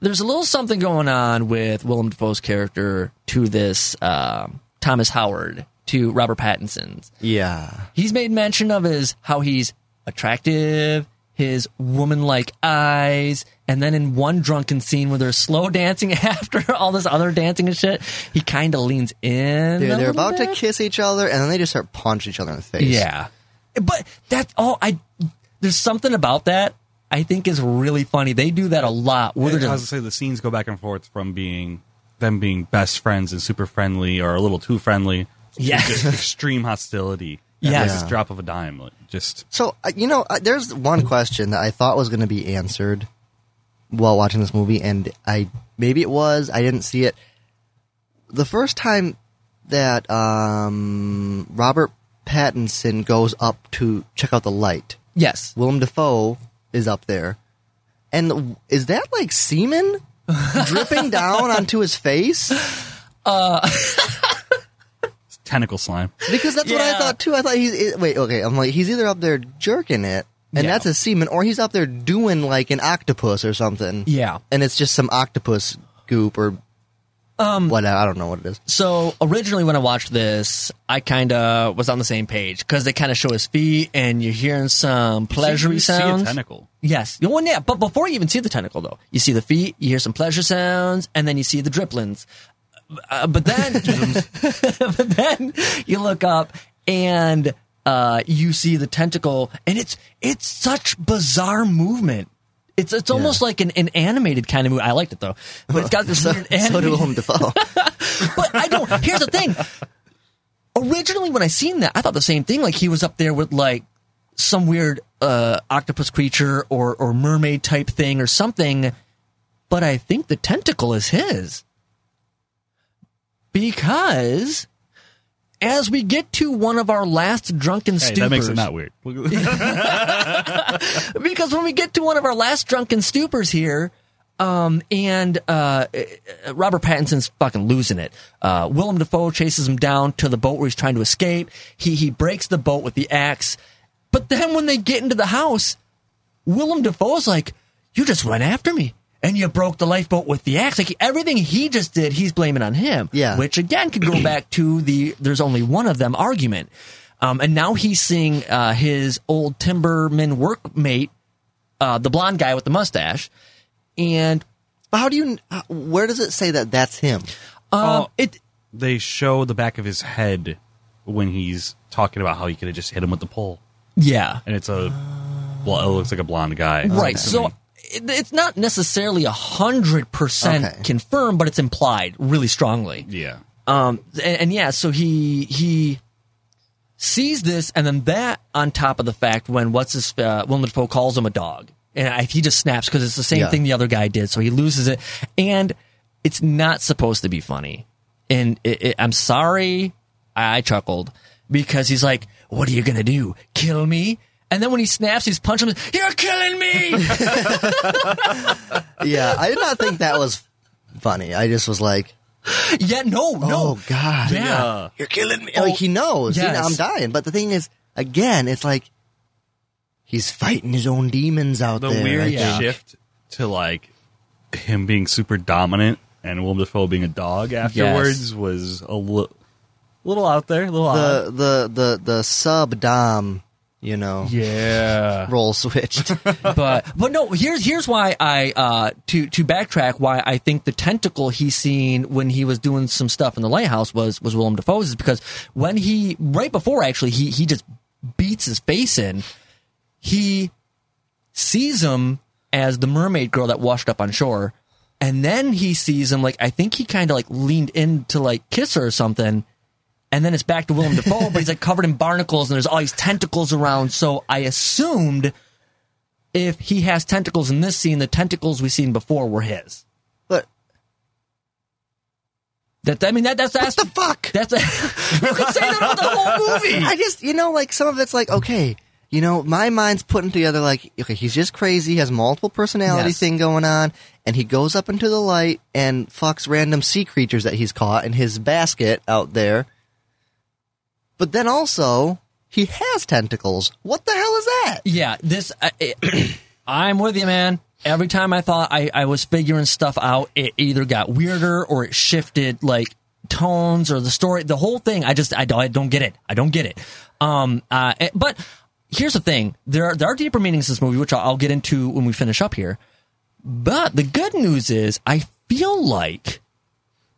there's a little something going on with Willem Dafoe's character to this um, Thomas Howard to Robert Pattinson's. Yeah. He's made mention of his how he's attractive, his woman-like eyes, and then in one drunken scene where they're slow dancing after all this other dancing and shit, he kind of leans in. They're, a they're little about to kiss each other and then they just start punching each other in the face. Yeah. But that's all I there's something about that I think is really funny. They do that a lot. Where I they're was just, to say the scenes go back and forth from being them being best friends and super friendly or a little too friendly. to Yeah. just extreme hostility. Yes. Yeah. drop of a dime. Like, just So, uh, you know, uh, there's one question that I thought was going to be answered while watching this movie, and I maybe it was, I didn't see it. The first time that um, Robert Pattinson goes up to check out the light, yes. Willem Dafoe is up there. And is that like semen dripping down onto his face? tentacle slime. Because that's what I Yeah. thought too. I thought he's it- wait, okay. I'm like he's either up there jerking it, and Yeah. that's a semen, or he's up there doing like an octopus or something. Yeah. and it's just some octopus goop or um what I don't know what it is. So originally when I watched this, I kind of was on the same page because they kind of show his feet and you're hearing some pleasure you see a sounds. tentacle. Yes. Well, yeah, but before you even see the tentacle, though, you see the feet, you hear some pleasure sounds, and then you see the driplings. Uh, but then, but then you look up and uh, you see the tentacle, and it's it's such bizarre movement. It's it's almost like an, an animated kind of movie. I liked it though, but it's got this So, weird so animated. do Willem Dafoe. But I don't. Here's the thing. Originally, when I seen that, I thought the same thing. Like he was up there with like some weird uh, octopus creature or or mermaid type thing or something. But I think the tentacle is his because as we get to one of our last drunken Hey, stupors, that makes it not weird. because when we get to one of our last drunken stupors here, um, and uh, uh, Robert Pattinson's fucking losing it. Uh, Willem Dafoe chases him down to the boat where he's trying to escape. He he breaks the boat with the axe, but then when they get into the house, Willem Dafoe's like, "You just went after me." And you broke the lifeboat with the axe. Like everything he just did, he's blaming on him. Yeah. Which again could go back to the "there's only one of them" argument. Um, and now he's seeing uh, his old timberman workmate, uh, the blonde guy with the mustache, and But how do you? uh, Where does it say that that's him? um, Oh. it they show the back of his head when he's talking about how he could have just hit him with the pole, yeah and it's a well, it looks like a blonde guy. right. So me. It, it's not necessarily a hundred percent Okay. confirmed, but it's implied really strongly. yeah, Um, and, and yeah, so he he sees this, and then that on top of the fact when what's his uh, Willem Dafoe calls him a dog, and I, he just snaps because it's the same Yeah. thing the other guy did, so he loses it, and it's not supposed to be funny. And it, it, I'm sorry, I, I chuckled because he's like, "What are you gonna do? Kill me?" And then when he snaps, he's punching him. You're killing me! Yeah, I did not think that was funny. I just was like, yeah, no, no. oh god, Yeah. you're killing me. Like he knows, you know, I'm dying. But the thing is, again, it's like he's fighting his own demons out the there. weird Yeah. shift to like him being super dominant and Willem Dafoe being a dog afterwards was a li- little out there, a little odd. the the the the sub dom you know, Yeah. role switched. but but no, here's here's why I uh to to backtrack why I think the tentacle he seen when he was doing some stuff in the lighthouse was was Willem Dafoe's is because when he right before actually he he just beats his face in, he sees him as the mermaid girl that washed up on shore, and then he sees him like I think he kind of like leaned in to like kiss her or something. And then it's back to Willem Dafoe, but he's like covered in barnacles and there's all these tentacles around. So I assumed if he has tentacles in this scene, the tentacles we've seen before were his. but That I mean that that's that's what the fuck? that's you could say that about the whole movie. I just, you know, like some of it's like, okay, you know, my mind's putting together like, okay, he's just crazy, has multiple personality Yes. thing going on, and he goes up into the light and fucks random sea creatures that he's caught in his basket out there. But then also, he has tentacles. What the hell is that? Yeah, this uh, it, I'm with you, man. Every time I thought I, I was figuring stuff out, it either got weirder or it shifted like tones or the story, the whole thing. I just I don't, I don't get it. I don't get it. Um, uh, eh, but here's the thing: there are, there are deeper meanings to this movie, which I'll, I'll get into when we finish up here. But the good news is, I feel like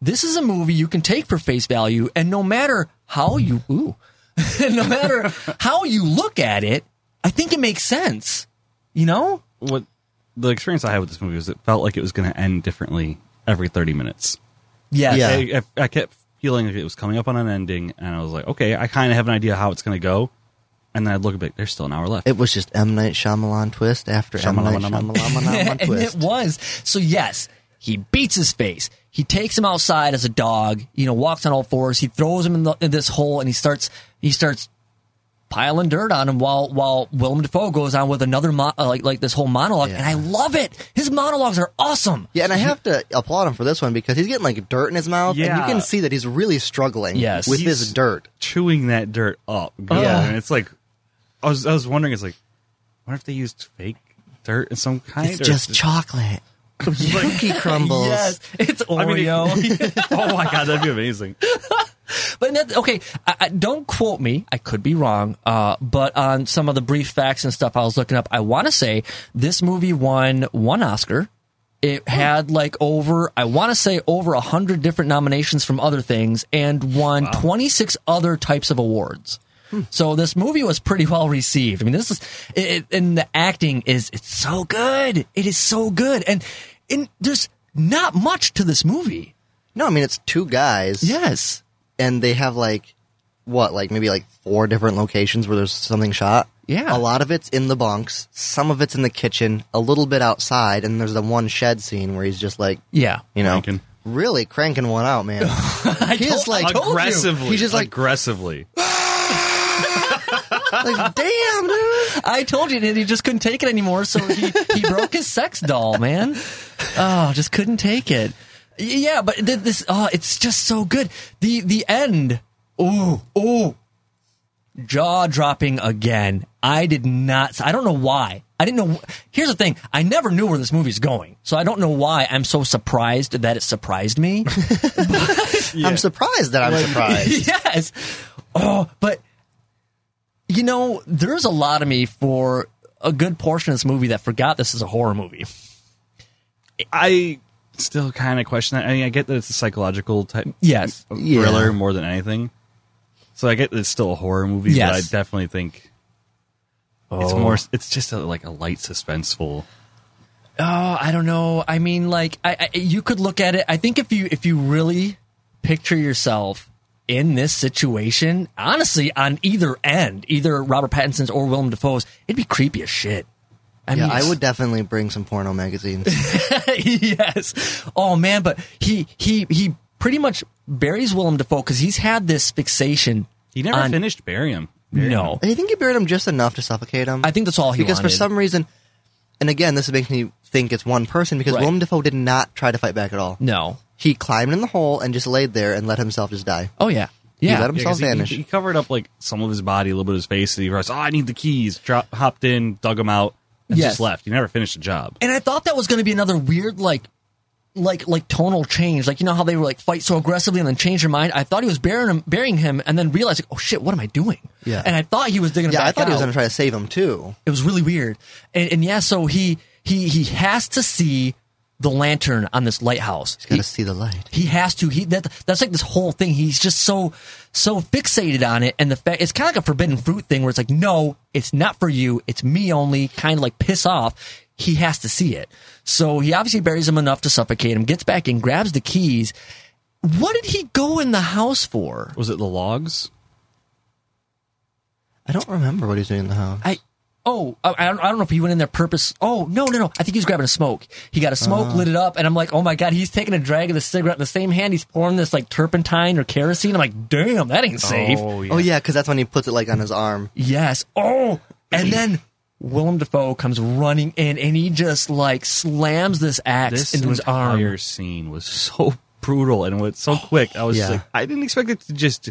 this is a movie you can take for face value, and no matter how you ooh, no matter how you look at it, I think it makes sense. You know? what the experience I had with this movie was it felt like it was going to end differently every 30 minutes. Yes. Yeah. I, I, I kept feeling like it was coming up on an ending, and I was like, okay, I kind of have an idea how it's going to go. And then I'd look back, there's still an hour left. It was just M. Night Shyamalan twist after M. Night Shyamalan. Shyamalan and twist. it was. So yes, he beats his face. He takes him outside as a dog. You know, walks on all fours. He throws him in, the, in this hole, and he starts he starts piling dirt on him while while Willem Dafoe goes on with another mo- uh, like like this whole monologue, and I love it. His monologues are awesome. Yeah, and I have to applaud him for this one because he's getting like dirt in his mouth, and you can see that he's really struggling Yes. with He's- this dirt. Chewing that dirt up. Yeah. And it's like, I was, I was wondering, it's like, what if they used fake dirt in some kind? It's or just chocolate. Cookie crumbles. Yes, it's I mean, it- oh my god, that'd be amazing. But that, okay, I, I, don't quote me. I could be wrong. Uh, but on some of the brief facts and stuff I was looking up, I want to say this movie won one Oscar. It had like over, I want to say over a hundred different nominations from other things, and won twenty six other types of awards. So this movie was pretty well received. I mean, this is, it, it- and the acting is it's so good. It is so good, and and there's not much to this movie. No, I mean it's two guys. Yes. and they have like what, like maybe like four different locations where there's something shot. Yeah. a lot of it's in the bunks, some of it's in the kitchen, a little bit outside, and there's the one shed scene where he's just like, Yeah. you know, Cranking. really cranking one out, man. I He is told- like- I told you. aggressively. He's just like- aggressively. like, damn, dude. I told you that he just couldn't take it anymore, so he, he broke his sex doll, man. Oh, just couldn't take it. Yeah, but this oh, it's just so good. The the end. Ooh, ooh. Jaw dropping again. I did not I don't know why. I didn't know Here's the thing. I never knew where this movie's going. So I don't know why I'm so surprised that it surprised me. I'm surprised that I'm surprised. yes. Oh, but you know, there's a lot of me for a good portion of this movie that forgot this is a horror movie. I still kind of question that. I mean, I get that it's a psychological type Yes. of Yeah. thriller more than anything. So I get that it's still a horror movie, Yes. but I definitely think it's oh. more. It's just a, like a light suspenseful. Oh, I don't know. I mean, like, I, I, you could look at it. I think if you if you really picture yourself in this situation, honestly, on either end, either Robert Pattinson's or Willem Dafoe's, it'd be creepy as shit. I yeah, mean, I would definitely bring some porno magazines. yes. Oh man, but he he he pretty much buries Willem Dafoe because he's had this fixation. He never on- finished Barium. No, I think he buried him just enough to suffocate him. I think that's all he because for some reason, and again, this makes me think it's one person because Right. Willem Dafoe did not try to fight back at all. no. He climbed in the hole and just laid there and let himself just die. Oh yeah, He yeah. let himself 'cause he- vanish. He, he covered up like some of his body, a little bit of his face, and he realized, "Oh, I need the keys." Drop, hopped in, dug them out, and Yes. just left. He never finished the job. and I thought that was going to be another weird like like like tonal change. Like you know how they were like fight so aggressively and then change their mind. I thought he was burying him, burying him, and then realized, like, oh shit, what am I doing? Yeah. And I thought he was digging. him Yeah, I back thought he was going to try to save him too. It was really weird. And, and yeah, so he he he has to see the lantern on this lighthouse. He's got He- to see the light. he has to. He that that's like this whole thing. He's just so so fixated on it, and the fact it's kind of like a forbidden fruit thing where it's like, no, it's not for you. It's me only. Kind of like piss off. He has to see it. So he obviously buries him enough to suffocate him. Gets back in, grabs the keys. What did he go in the house for? Was it the logs? I don't remember what he's doing in the house. I oh I, I don't I don't know if he went in there purpose. Oh no no no! I think he was grabbing a smoke. He got a smoke, uh-huh. lit it up, and I'm like, oh my god, he's taking a drag of the cigarette in the same hand. He's pouring this like turpentine or kerosene. I'm like, damn, that ain't safe. Oh yeah. Oh yeah, because that's when he puts it like on his arm. Yes. Oh, and then Willem Dafoe comes running in, and he just like slams this axe This into his arm. entire scene was so brutal and it was so quick. I was Yeah. like, I didn't expect it to just.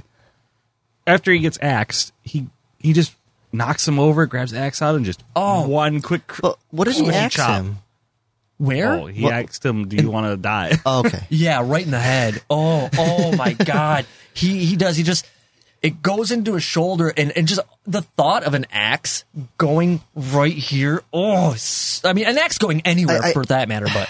After he gets axed, he he just knocks him over, grabs the axe out, and just Oh. one quick. Uh, cr- But what did he swing ask chop. him? Where? Oh, he What- asked him, "Do you want to die?" Oh, okay. Yeah, right in the head. Oh, oh my God. He he does. He just it goes into his shoulder, and and just the thought of an axe going right here. Oh, I mean, an axe going anywhere I- I- for that matter. But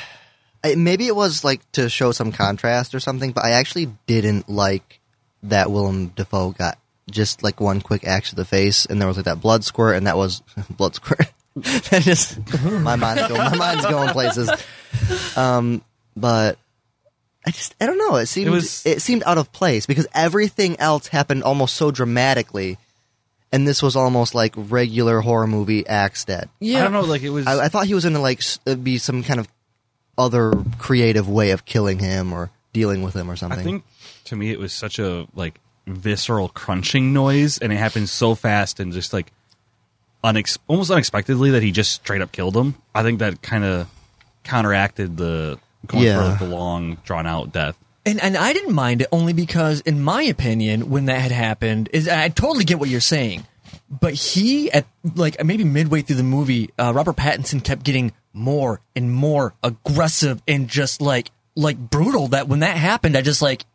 I, maybe it was like to show some contrast or something, but I actually didn't like that Willem Dafoe got just like one quick axe to the face, and there was like that blood squirt, and that was blood squirt. that just my mind's going, my mind's going places. Um, but I just I don't know. It seemed it, It seemed out of place because everything else happened almost so dramatically, and this was almost like regular horror movie axe dead. yeah, I don't know. Like it was. I, I thought he was going to like s- uh, be some kind of other creative way of killing him or dealing with him or something. I think to me it was such a like visceral crunching noise, and it happened so fast and just like unex- almost unexpectedly that he just straight up killed him. I think that kind of counteracted the going Yeah. for the long drawn out death. And and I didn't mind it only because, in my opinion, when that had happened, is I totally get what you're saying, but he at like maybe midway through the movie, uh, Robert Pattinson kept getting more and more aggressive and just like like brutal. That when that happened, I just like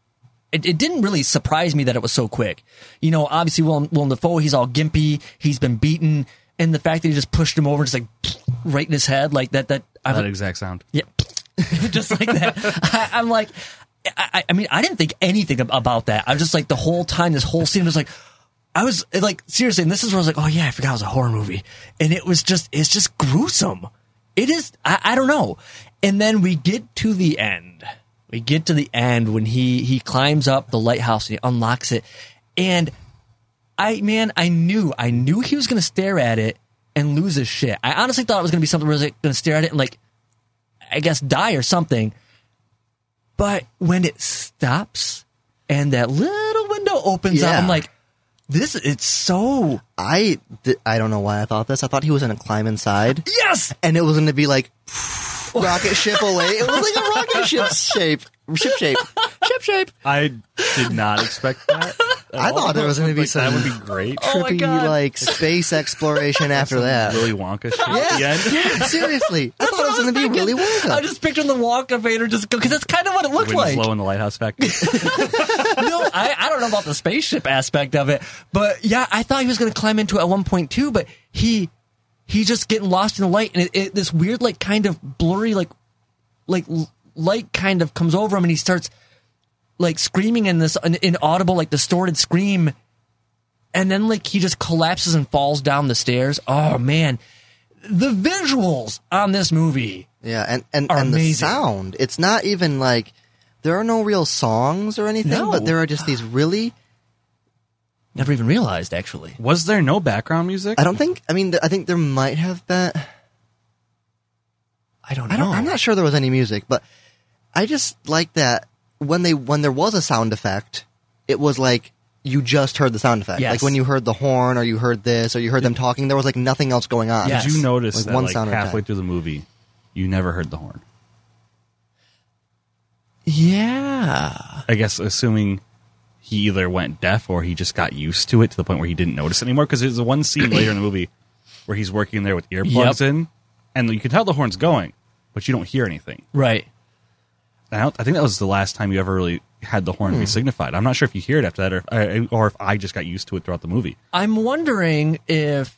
it, it didn't really surprise me that it was so quick. You know, obviously Willem, Willem Dafoe, he's all gimpy, he's been beaten, and the fact that he just pushed him over, just like right in his head, like that. That I That exact sound. yeah, just like that. I, I'm like, I, I mean, I didn't think anything about that. I was just like the whole time, this whole scene was like, I was like, seriously, and this is where I was like, oh yeah, I forgot it was a horror movie, and it was just, it's just gruesome. It is, I, I don't know. And then we get to the end. We get to the end when he he climbs up the lighthouse and he unlocks it, and I man, I knew, I knew he was gonna stare at it and lose his shit. I honestly thought it was gonna be something where he was gonna stare at it and like I guess die or something. But when it stops and that little window opens Yeah. up, I'm like, this it's so I di- I don't know why I thought this. I thought he was going to climb inside, yes. and it was going to be like rocket ship away. It was like a rocket ship shape, ship shape, ship shape. I did not expect that. at I all. thought there was gonna be Like, that would be great. Oh my Trippy God. like space exploration after that. Willy Wonka shit Yeah, yeah, seriously. I thought it was going to be really Wonka. I'm just picturing the Wonkavator just because that's kind of what it looked like. Winslow in the Lighthouse Factory. no, I, I don't know about the spaceship aspect of it, but yeah, I thought he was going to climb into it at one point too, but he he just getting lost in the light, and it, it, this weird like kind of blurry like like light kind of comes over him, and he starts like screaming in this an inaudible like distorted scream, and then like he just collapses and falls down the stairs. Oh man, the visuals on this movie. Yeah, and and, and the sound. It's not even like there are no real songs or anything, No. but there are just these really. Never even realized actually. Was there no background music? I don't think. I mean, th- I think there might have been. I don't know. I don't. I'm not sure there was any music, but I just like that when they when there was a sound effect, it was like you just heard the sound effect. Yes. Like when you heard the horn or you heard this or you heard them talking, there was like nothing else going on. Yes. Did you notice Like that one like sound halfway time. through the movie, you never heard the horn? Yeah. I guess assuming he either went deaf or he just got used to it to the point where he didn't notice anymore. Because there's one scene later in the movie where he's working there with earplugs Yep. in, and you can tell the horn's going, but you don't hear anything. Right. I, don't, I think that was the last time you ever really had the horn hmm. be signified. I'm not sure if you hear it after that, or I- or if I just got used to it throughout the movie. I'm wondering if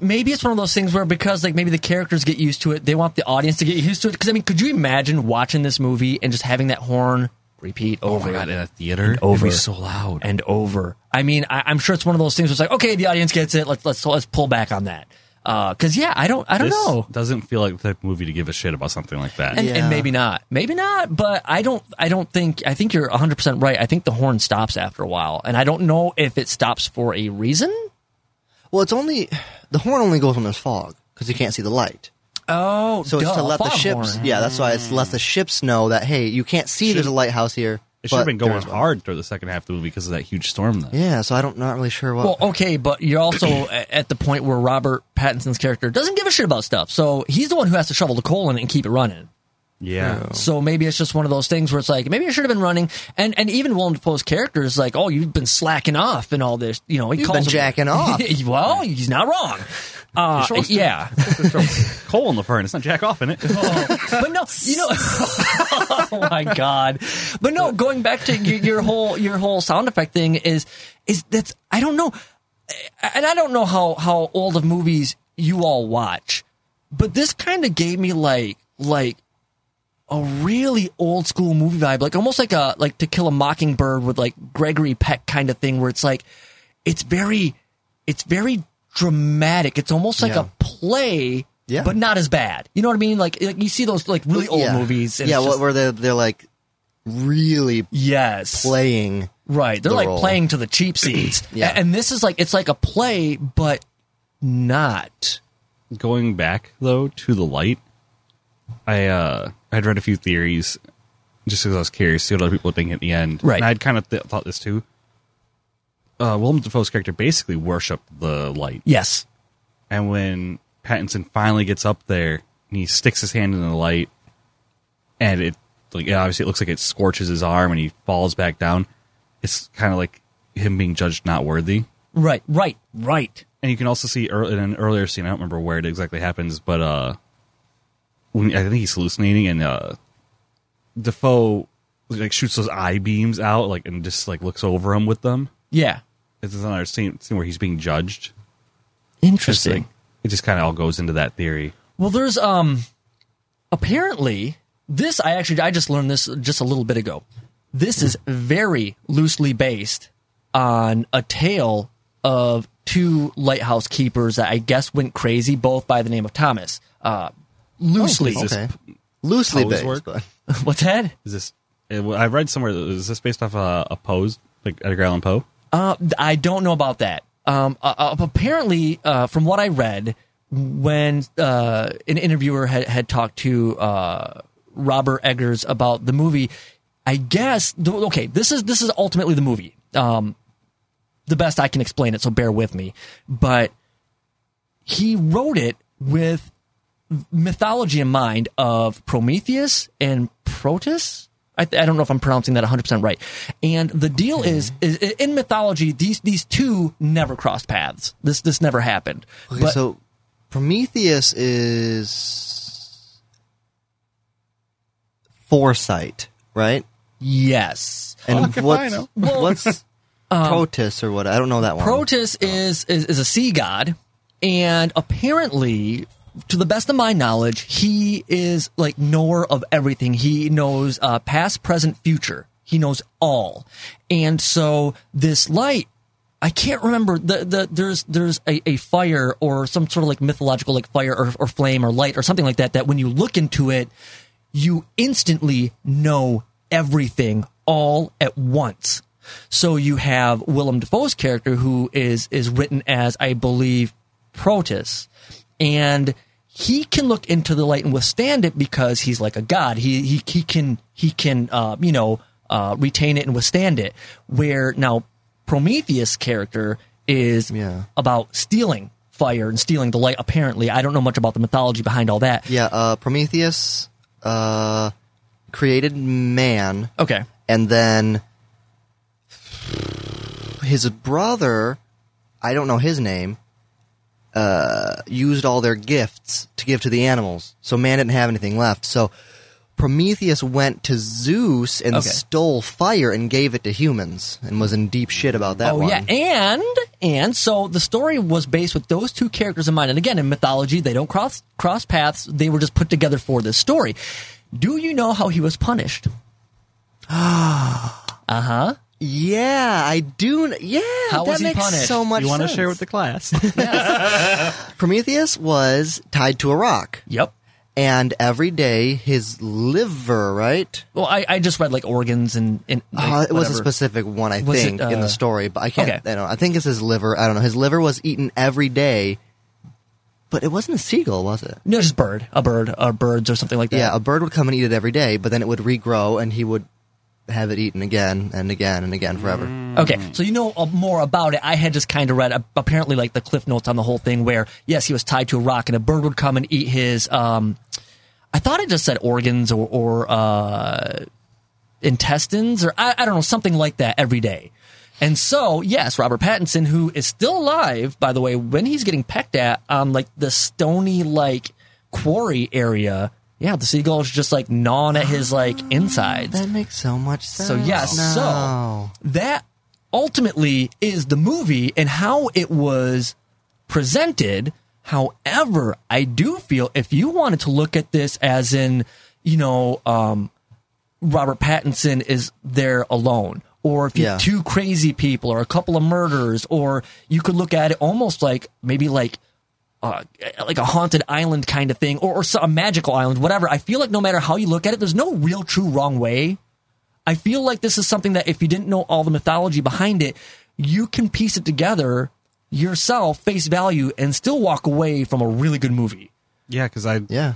maybe it's one of those things where because like maybe the characters get used to it, they want the audience to get used to it. Because I mean, could you imagine watching this movie and just having that horn repeat over Oh my god, in a theater, over it'd be so loud. and over? I mean, I, I'm sure it's one of those things where it's like, okay, the audience gets it. Let's let's let's pull back on that. Uh, because yeah, I don't I don't this know. doesn't feel like the type of movie to give a shit about something like that. and, Yeah. and maybe not maybe not but i don't i don't think i think you're 100% right i think the horn stops after a while and i don't know if it stops for a reason Well, it's only the horn only goes when there's fog because you can't see the light. Oh So it's to let the ships. Yeah, that's why it's to let the ships know that hey, you can't see there's a lighthouse here. it should have but been going there's one. hard through the second half of the movie because of that huge storm. Then Yeah, so I don't not really sure what. well okay but you're also a- at the point where robert pattinson's character doesn't give a shit about stuff so he's the one who has to shovel the coal in it and keep it running yeah, So maybe it's just one of those things where it's like maybe I should have been running, and and even Willem Dafoe's character is like, oh, you've been slacking off and all this, you know, he You've calls been him- jacking off. well, he's not wrong. Uh, yeah, coal in the furnace, not jack off in it. but no, you know, oh my god! But no, going back to your, your whole your whole sound effect thing is is that's I don't know, and I don't know how how old of movies you all watch, but this kind of gave me like like a really old school movie vibe, like almost like a like To Kill a Mockingbird with like Gregory Peck kind of thing, where it's like it's very it's very dramatic. It's almost like Yeah. a play. Yeah. but not as bad. You know what I mean? Like, like you see those like really old yeah. movies. And yeah, just- where they're they're like really yes, playing. right. They're the like role. playing to the cheap seats. Yeah. And this is like it's like a play, but not. going back though to the light, I uh I'd read a few theories just because I was curious to see what other people think at the end. Right. And I'd kind of th- thought this too. Uh, Willem Dafoe's character basically worshipped the light, Yes, and when Pattinson finally gets up there and he sticks his hand in the light, and it like obviously it looks like it scorches his arm and he falls back down. It's kind of like him being judged not worthy. right, right, right. And you can also see in an earlier scene, I don't remember where it exactly happens, but uh, when I think he's hallucinating, and uh, Dafoe like shoots those eye beams out, like and just like looks over him with them. Yeah, It's another scene, scene where he's being judged. Interesting. like it just kind of all goes into that theory. Well, there's um apparently this I actually I just learned this just a little bit ago. This is very loosely based on a tale of two lighthouse keepers that I guess went crazy, both by the name of Thomas. Uh, loosely, Okay, loosely based, work? but what's that? Is this? I read somewhere. Is this based off a, a pose like Edgar Allan Poe? Uh, I don't know about that. Um, uh, uh, apparently, uh, from what I read, when uh, an interviewer had, had talked to uh, Robert Eggers about the movie, I guess okay, this is this is ultimately the movie. Um, the best I can explain it, so bear with me. But he wrote it with mythology in mind of Prometheus and Protus. I, I don't know if I'm pronouncing that 100% right. And the deal is, is in mythology, these these two never crossed paths. This this never happened. okay, but so Prometheus is foresight, right? yes, And what's Well- what's um, Protus or what? I don't know that one. Protus oh. is, is is a sea god, and apparently, to the best of my knowledge, he is like knower of everything. He knows uh, past, present, future. He knows all, and so this light. I can't remember the, the there's there's a, a fire or some sort of like mythological like fire or, or flame or light or something like that that when you look into it you instantly know everything all at once. So you have Willem Dafoe's character who is is written as I believe Protus, and he can look into the light and withstand it because he's like a god. He he he can he can uh, you know uh, retain it and withstand it. Where now Prometheus character is Yeah. about stealing fire and stealing the light. Apparently, I don't know much about the mythology behind all that. Yeah, uh, Prometheus uh, created man, Okay. and then his brother, I don't know his name, uh, used all their gifts to give to the animals. So man didn't have anything left. So Prometheus went to Zeus and Okay. stole fire and gave it to humans and was in deep shit about that oh one. yeah, and and so the story was based with those two characters in mind. And again, in mythology, they don't cross cross paths. They were just put together for this story. Do you know how he was punished? uh huh. Yeah, I do. Yeah, How that was he makes punished? so much you want to sense. share with the class? Prometheus was tied to a rock, Yep. and every day his liver, right? Well, I, I just read like organs and, and like, Uh, it was a whatever. specific one, I Was it, think, in uh, the story, but I can't. okay. I don't. I think it's his liver. I don't know. His liver was eaten every day, but it wasn't a seagull, was it? No, just bird, a bird, or birds, or something like that. Yeah, a bird would come and eat it every day, but then it would regrow, and he would have it eaten again and again and again forever. Okay, so you know uh, more about it. I had just kind of read uh, apparently like the cliff notes on the whole thing, where yes, he was tied to a rock, and a bird would come and eat his. Um, I thought it just said organs or, or uh, intestines, or I, I don't know, something like that every day. And so, yes, Robert Pattinson, who is still alive, by the way, when he's getting pecked at on like the stony like quarry area, yeah, the seagull is just like gnawing at his like insides. That makes so much sense. So yes, no. so that ultimately is the movie and how it was presented. However, I do feel if you wanted to look at this as in, you know, um, Robert Pattinson is there alone, or if you Yeah. two crazy people, or a couple of murders, or you could look at it almost like maybe like uh, like a haunted island kind of thing, or, or a magical island, whatever. I feel like no matter how you look at it, there's no real true wrong way. I feel like this is something that if you didn't know all the mythology behind it, you can piece it together yourself, face value, and still walk away from a really good movie. yeah, because I Yeah.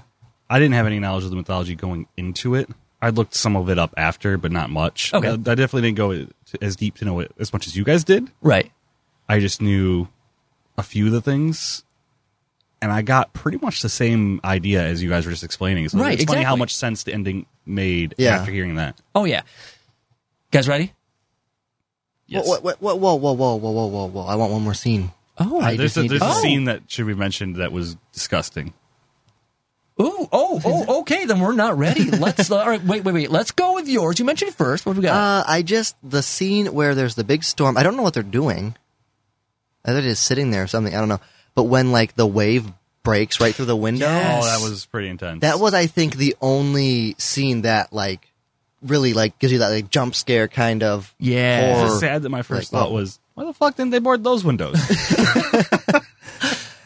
I didn't have any knowledge of the mythology going into it. I looked some of it up after, but not much. Okay. I, I definitely didn't go as deep to know it as much as you guys did. Right. I just knew a few of the things, and I got pretty much the same idea as you guys were just explaining. So Right, it's funny how much sense the ending made Yeah. after hearing that. Oh yeah. Guys ready? Yes. Whoa, whoa, whoa, whoa, whoa, whoa, whoa, whoa, whoa, whoa! I want one more scene. Oh, I there's a, there's to- a scene that should be mentioned that was disgusting. Ooh, oh, oh, okay. Then we're not ready. Let's. all right, wait, wait, wait. Let's go with yours. You mentioned first. What do we got? Uh, I just the scene where there's the big storm. I don't know what they're doing. I thought just sitting there or something. I don't know. But when like the wave breaks right through the window, Yes. Oh, that was pretty intense. that was I think the only scene that like really like gives you that like jump scare kind of Yeah. It's horror. just sad that my first like, thought oh. was, why the fuck didn't they board those windows?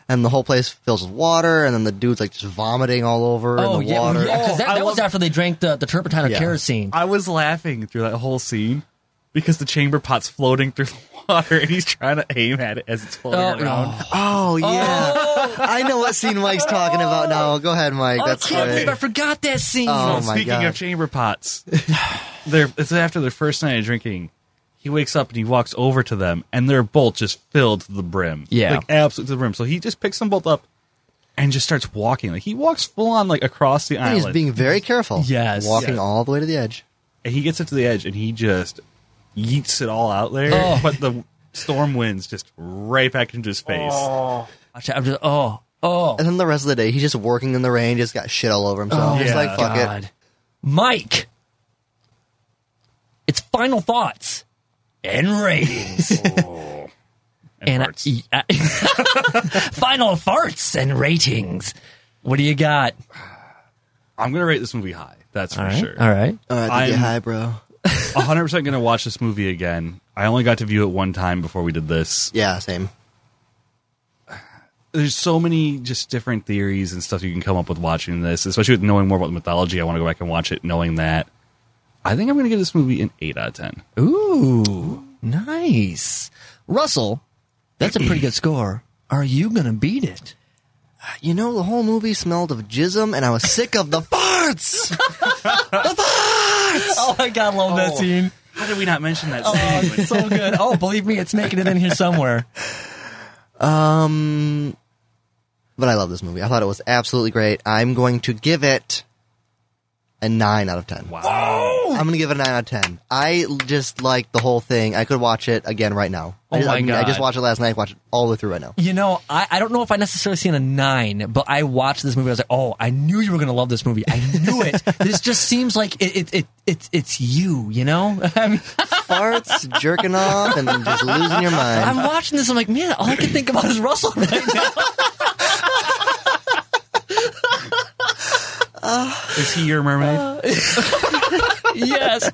and the whole place fills with water, and then the dude's like just vomiting all over oh in the yeah, water. yeah. Oh, 'cause that, Oh, I that was love- after they drank the, the turpentine of Yeah. kerosene. I was laughing through that whole scene because the chamber pot's floating through the water and he's trying to aim at it as it's oh, floating Oh, around. Oh yeah, oh. I know what scene Mike's talking about now. Go ahead, Mike. Oh, That's I can't great. believe I forgot that scene. Oh, So my speaking God. of chamber pots, they're, it's after their first night of drinking. He wakes up and he walks over to them, and they're both just filled to the brim. Yeah. like absolutely to the brim. So he just picks them both up and just starts walking. Like he walks full on like across the And island. he's being very careful. Yes. walking Yes. all the way to the edge. and he gets up to the edge and he just yeets it all out there. Oh. But the storm winds just right back into his face. Oh. Watch out, I'm just oh oh. And then the rest of the day, he's just working in the rain, just got shit all over himself. Oh, He's yeah. like, fuck it. God. Mike. It's final thoughts and ratings. And and farts. I- final farts and ratings. What do you got? I'm gonna rate this movie high. That's for All right. sure. All right. All right, I'm- get high, bro. 100 percent gonna watch this movie again. I only got to view it one time before we did this. Yeah, same. There's so many just different theories and stuff you can come up with watching this, especially with knowing more about the mythology. I want to go back and watch it knowing that. I think I'm gonna give this movie an eight out of ten. Ooh, nice. Russell, that's a pretty good score. Are you going to beat it? You know, the whole movie smelled of jism, and I was sick of the farts. Oh my god, love that scene. How did we not mention that? Oh, scene? it's so good. Oh, believe me, it's making it in here somewhere. Um, but I love this movie. I thought it was absolutely great. I'm going to give it a nine out of ten. Wow. I'm gonna give it a nine out of ten. I just like the whole thing. I could watch it again right now. Oh I, just, my I, mean, I just watched it last night. Watch it all the way through right now. You know, I, I don't know if I necessarily seen a nine, but I watched this movie. I was like, oh, I knew you were going to love this movie. I knew it. this just seems like it, it, it, it's it's you. You know, I mean, Farts, jerking off, and then just losing your mind. I'm watching this. I'm like, man, all I can think about is Russell right now. Ah. Is he your mermaid? Uh, yes.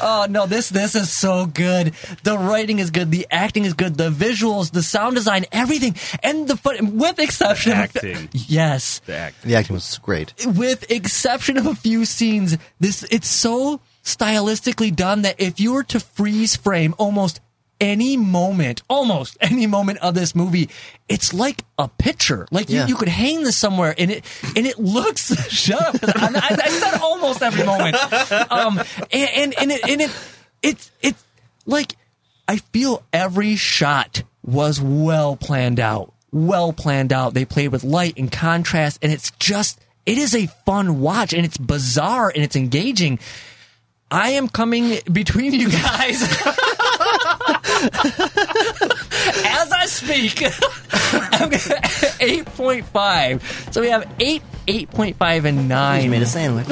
Oh no, this this is so good. The writing is good. The acting is good. The visuals, the sound design, everything, and the fun, with exception of acting. yes, the actor. the acting was great. with exception of a few scenes, this it's so stylistically done that if you were to freeze frame almost any moment, almost any moment of this movie, it's like a picture. Like you, Yeah. you could hang this somewhere, and it and it looks. shut up! I, I said almost every moment. Um, and and, and it and it it's it's like I feel every shot was well planned out. Well planned out. They played with light and contrast, and it's just it is a fun watch, and it's bizarre and it's engaging. I am coming between you guys as I speak. I'm gonna, eight point five. So we have eight, eight point five, and nine. You nine. made a sandwich.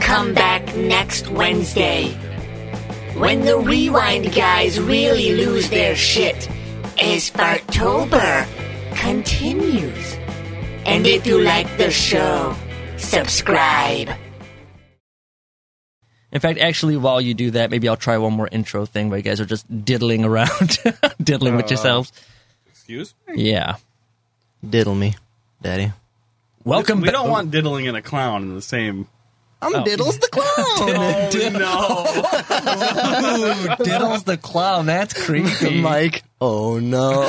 Come back next Wednesday when the Rewind guys really lose their shit as Fartober continues. And if you like the show, subscribe. In fact, actually, while you do that, maybe I'll try one more intro thing where you guys are just diddling around, diddling with uh, yourselves. Excuse me. Yeah. Diddle me, daddy. Welcome. We ba- don't want diddling and a clown in the same. I'm oh. Diddles the clown. Oh no! Ooh, Diddles the clown. That's creepy. Mike. Oh no.